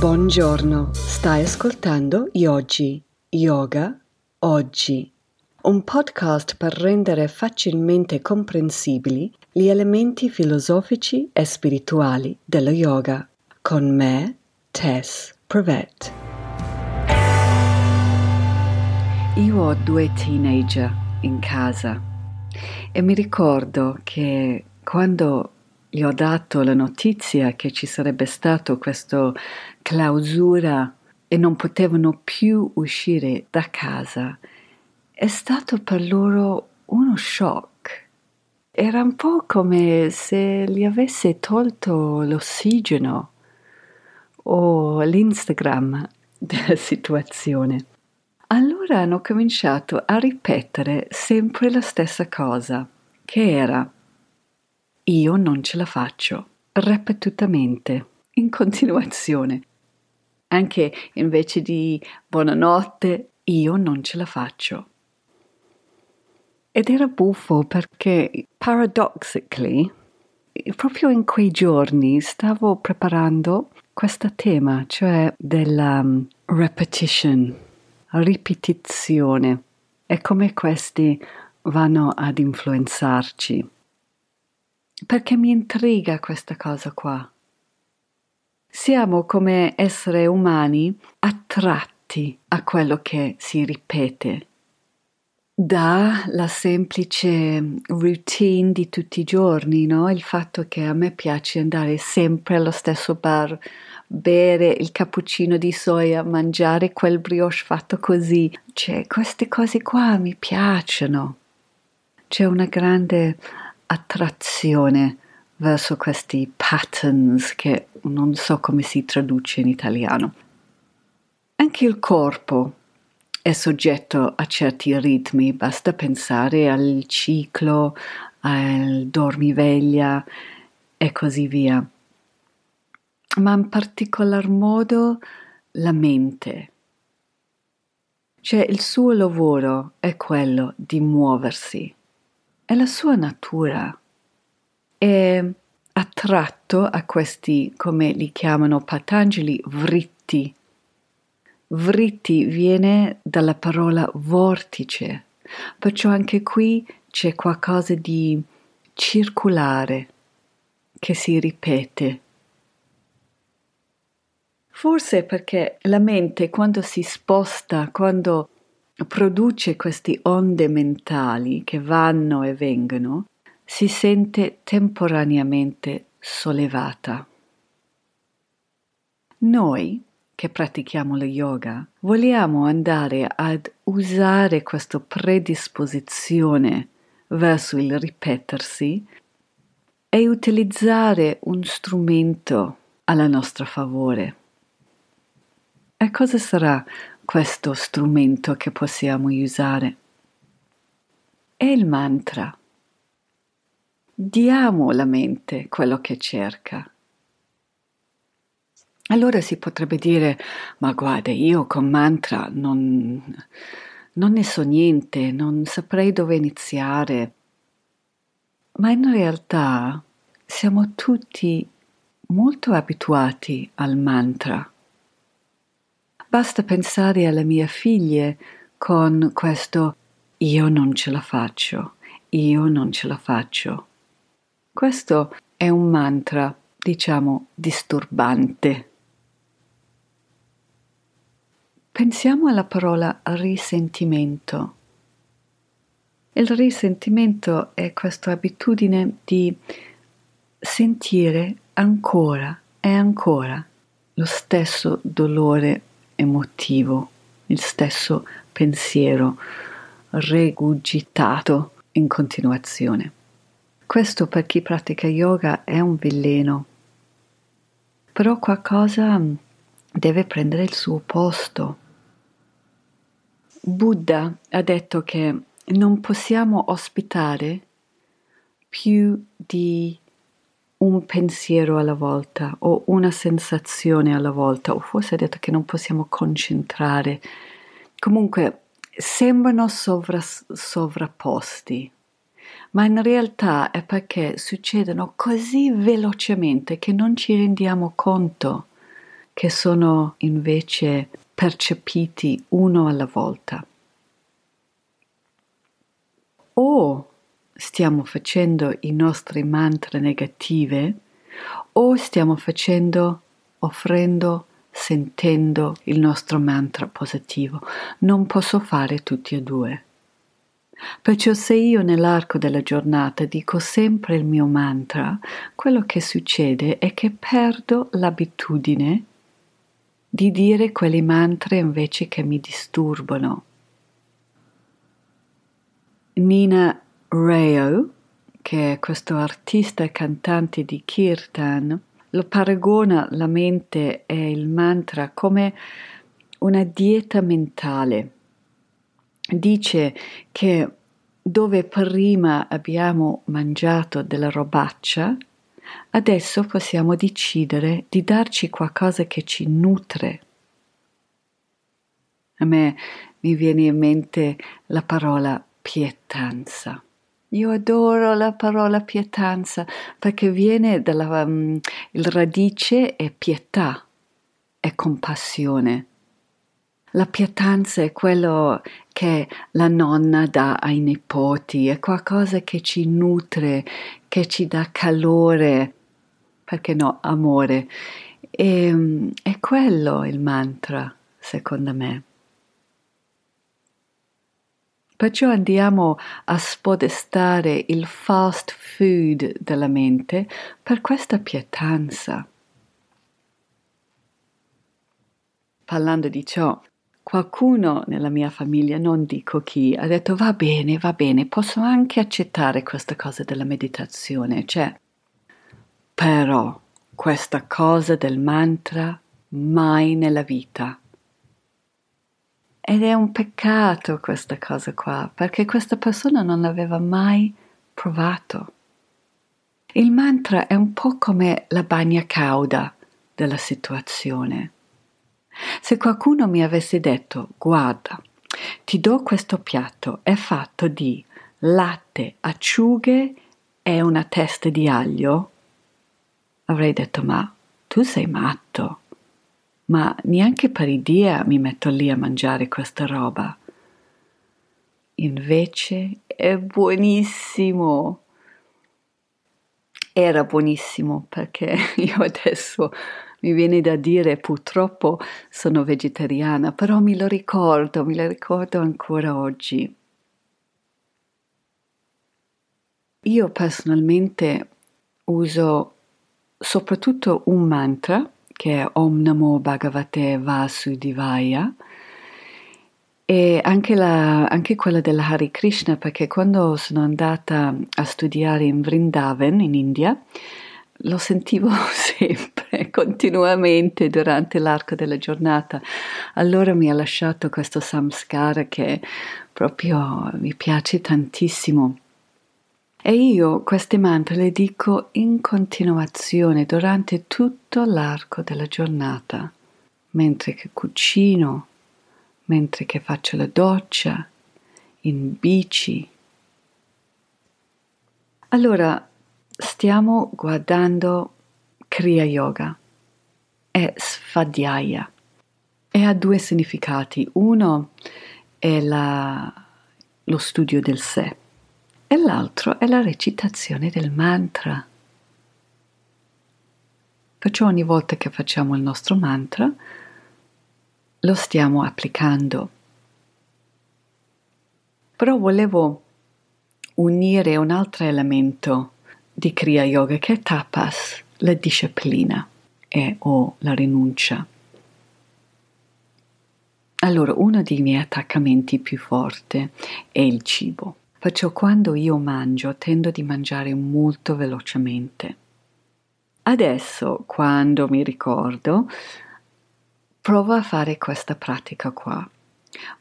Buongiorno, stai ascoltando Yogi, Yoga, Oggi, un podcast per rendere facilmente comprensibili gli elementi filosofici e spirituali dello yoga, con me, Tess Prevet. Io ho due teenager in casa e mi ricordo che quando gli ho dato la notizia che ci sarebbe stato questa clausura e non potevano più uscire da casa, è stato per loro uno shock. Era un po' come se gli avesse tolto l'ossigeno o l'Instagram della situazione. Allora hanno cominciato a ripetere sempre la stessa cosa, che era io non ce la faccio, ripetutamente, in continuazione. Anche invece di buonanotte, io non ce la faccio. Ed era buffo perché, paradoxically, proprio in quei giorni stavo preparando questo tema, cioè della um, repetition ripetizione e come questi vanno ad influenzarci. Perché mi intriga questa cosa qua. Siamo come esseri umani attratti a quello che si ripete. Da la semplice routine di tutti i giorni, no? Il fatto che a me piace andare sempre allo stesso bar bere il cappuccino di soia, mangiare quel brioche fatto così. Cioè, queste cose qua mi piacciono. C'è una grande attrazione verso questi patterns che non so come si traduce in italiano. Anche il corpo è soggetto a certi ritmi, basta pensare al ciclo, al dormiveglia e così via ma in particolar modo la mente. Cioè il suo lavoro è quello di muoversi, è la sua natura. È attratto a questi, come li chiamano Patanjali, vritti. Vritti viene dalla parola vortice, perciò anche qui c'è qualcosa di circolare che si ripete Forse perché la mente quando si sposta, quando produce queste onde mentali che vanno e vengono, si sente temporaneamente sollevata. Noi che pratichiamo lo yoga vogliamo andare ad usare questa predisposizione verso il ripetersi e utilizzare un strumento alla nostra favore. E cosa sarà questo strumento che possiamo usare? È il mantra. Diamo alla mente quello che cerca. Allora si potrebbe dire, ma guarda, io con mantra non, non ne so niente, non saprei dove iniziare. Ma in realtà siamo tutti molto abituati al mantra. Basta pensare alle mie figlie con questo io non ce la faccio, io non ce la faccio. Questo è un mantra, diciamo, disturbante. Pensiamo alla parola risentimento. Il risentimento è questa abitudine di sentire ancora e ancora lo stesso dolore emotivo, il stesso pensiero regugitato in continuazione. Questo per chi pratica yoga è un veleno, però qualcosa deve prendere il suo posto. Buddha ha detto che non possiamo ospitare più di un pensiero alla volta o una sensazione alla volta, o forse ha detto che non possiamo concentrare. Comunque sembrano sovras- sovrapposti, ma in realtà è perché succedono così velocemente che non ci rendiamo conto che sono invece percepiti uno alla volta. O stiamo facendo i nostri mantra negative o stiamo facendo, offrendo, sentendo il nostro mantra positivo. Non posso fare tutti e due. Perciò se io nell'arco della giornata dico sempre il mio mantra, quello che succede è che perdo l'abitudine di dire quei mantra invece che mi disturbano. Nina Rao, che è questo artista e cantante di Kirtan, lo paragona la mente e il mantra come una dieta mentale dice che dove prima abbiamo mangiato della robaccia, adesso possiamo decidere di darci qualcosa che ci nutre. A me mi viene in mente la parola pietanza. Io adoro la parola pietanza perché viene dalla um, radice è pietà, è compassione. La pietanza è quello che la nonna dà ai nipoti, è qualcosa che ci nutre, che ci dà calore, perché no, amore. E, è quello il mantra, secondo me. Perciò andiamo a spodestare il fast food della mente per questa pietanza. Parlando di ciò, Qualcuno nella mia famiglia, non dico chi, ha detto va bene, va bene, posso anche accettare questa cosa della meditazione, cioè, però questa cosa del mantra mai nella vita. Ed è un peccato questa cosa qua, perché questa persona non l'aveva mai provato. Il mantra è un po' come la bagna cauda della situazione. Se qualcuno mi avesse detto guarda, ti do questo piatto, è fatto di latte, acciughe e una testa di aglio, avrei detto ma tu sei matto, ma neanche per idea mi metto lì a mangiare questa roba. Invece è buonissimo. Era buonissimo perché io adesso mi viene da dire purtroppo sono vegetariana, però mi lo ricordo, me lo ricordo ancora oggi. Io personalmente uso soprattutto un mantra che è Om Namo Bhagavate Vasudevaya e anche, la, anche quella della Hari Krishna perché quando sono andata a studiare in Vrindavan in India lo sentivo sempre, continuamente durante l'arco della giornata. Allora mi ha lasciato questo samskara che proprio mi piace tantissimo. E io queste mantre le dico in continuazione durante tutto l'arco della giornata, mentre che cucino, mentre che faccio la doccia, in bici. Allora, stiamo guardando Kriya Yoga è Svadhyaya e ha due significati. Uno è la, lo studio del sé e l'altro è la recitazione del mantra. Perciò ogni volta che facciamo il nostro mantra lo stiamo applicando. Però volevo unire un altro elemento di Kriya Yoga che è tapas, la disciplina e o la rinuncia. Allora, uno dei miei attaccamenti più forti è il cibo. Perciò quando io mangio tendo di mangiare molto velocemente. Adesso, quando mi ricordo, provo a fare questa pratica qua.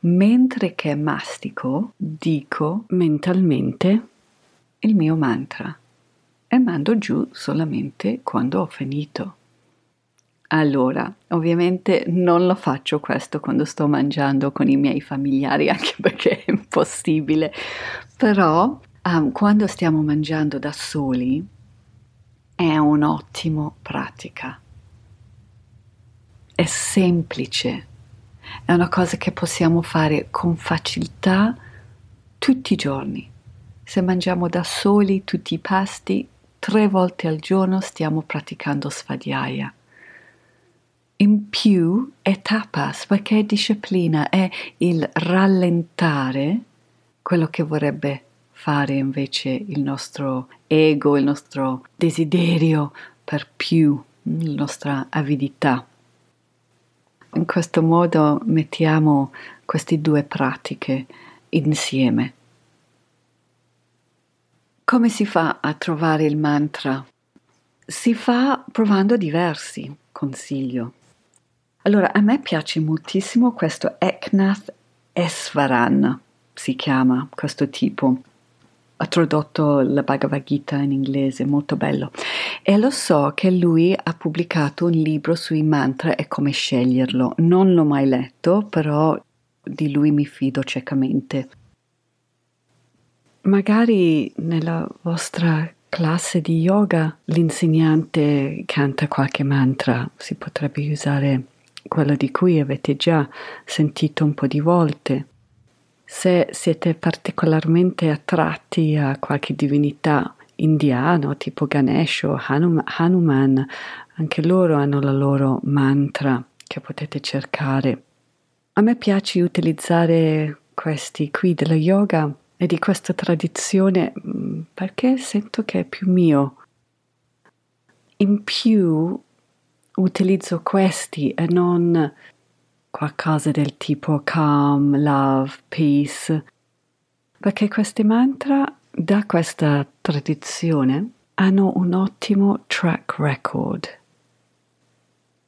Mentre che mastico, dico mentalmente il mio mantra e mando giù solamente quando ho finito. Allora, ovviamente non lo faccio questo quando sto mangiando con i miei familiari, anche perché è impossibile, però um, quando stiamo mangiando da soli è un'ottima pratica. è semplice, è una cosa che possiamo fare con facilità tutti i giorni. Se mangiamo da soli tutti i pasti, tre volte al giorno stiamo praticando sfadiaia. In più è tapas perché disciplina, è il rallentare quello che vorrebbe fare invece il nostro ego, il nostro desiderio per più, la nostra avidità. In questo modo mettiamo queste due pratiche insieme. Come si fa a trovare il mantra? Si fa provando diversi, consiglio. Allora, a me piace moltissimo questo Eknath Esvaran, si chiama questo tipo. Ha tradotto la Bhagavad Gita in inglese, molto bello. E lo so che lui ha pubblicato un libro sui mantra e come sceglierlo. Non l'ho mai letto, però di lui mi fido ciecamente. Magari nella vostra classe di yoga l'insegnante canta qualche mantra, si potrebbe usare quello di cui avete già sentito un po' di volte. Se siete particolarmente attratti a qualche divinità indiano tipo Ganesh o Hanuman, anche loro hanno la loro mantra che potete cercare. A me piace utilizzare questi qui della yoga e di questa tradizione mm, perché sento che è più mio. In più utilizzo questi e non qualcosa del tipo calm, love, peace, perché questi mantra da questa tradizione hanno un ottimo track record.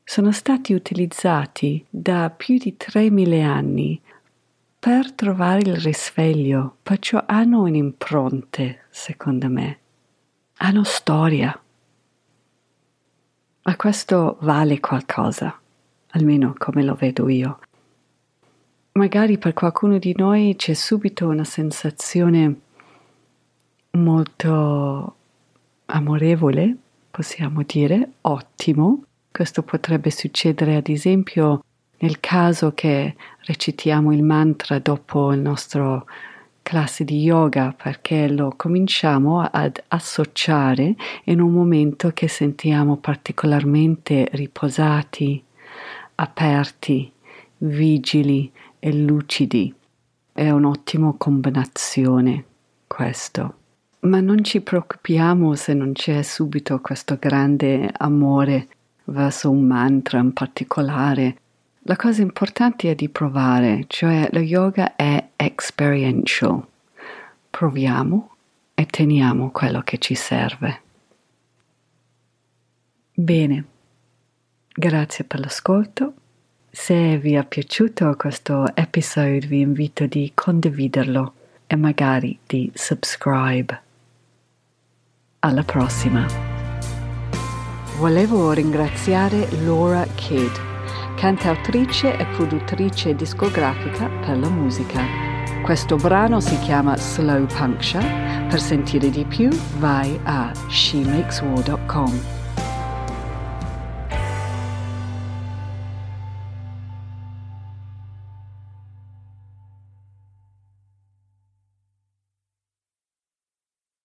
Sono stati utilizzati da più di 3.000 anni per trovare il risveglio, perciò hanno un'impronte, secondo me. Hanno storia. Ma questo vale qualcosa, almeno come lo vedo io. Magari per qualcuno di noi c'è subito una sensazione molto amorevole, possiamo dire, ottimo. Questo potrebbe succedere ad esempio nel caso che recitiamo il mantra dopo il nostro classe di yoga perché lo cominciamo ad associare in un momento che sentiamo particolarmente riposati, aperti, vigili e lucidi. È un'ottima combinazione questo. Ma non ci preoccupiamo se non c'è subito questo grande amore verso un mantra in particolare la cosa importante è di provare, cioè lo yoga è experiential. Proviamo e teniamo quello che ci serve. Bene, grazie per l'ascolto. Se vi è piaciuto questo episodio vi invito di condividerlo e magari di subscribe. Alla prossima. Volevo ringraziare Laura Kidd cantautrice e produttrice discografica per la musica. Questo brano si chiama Slow Puncture. Per sentire di più vai a shemakeswar.com.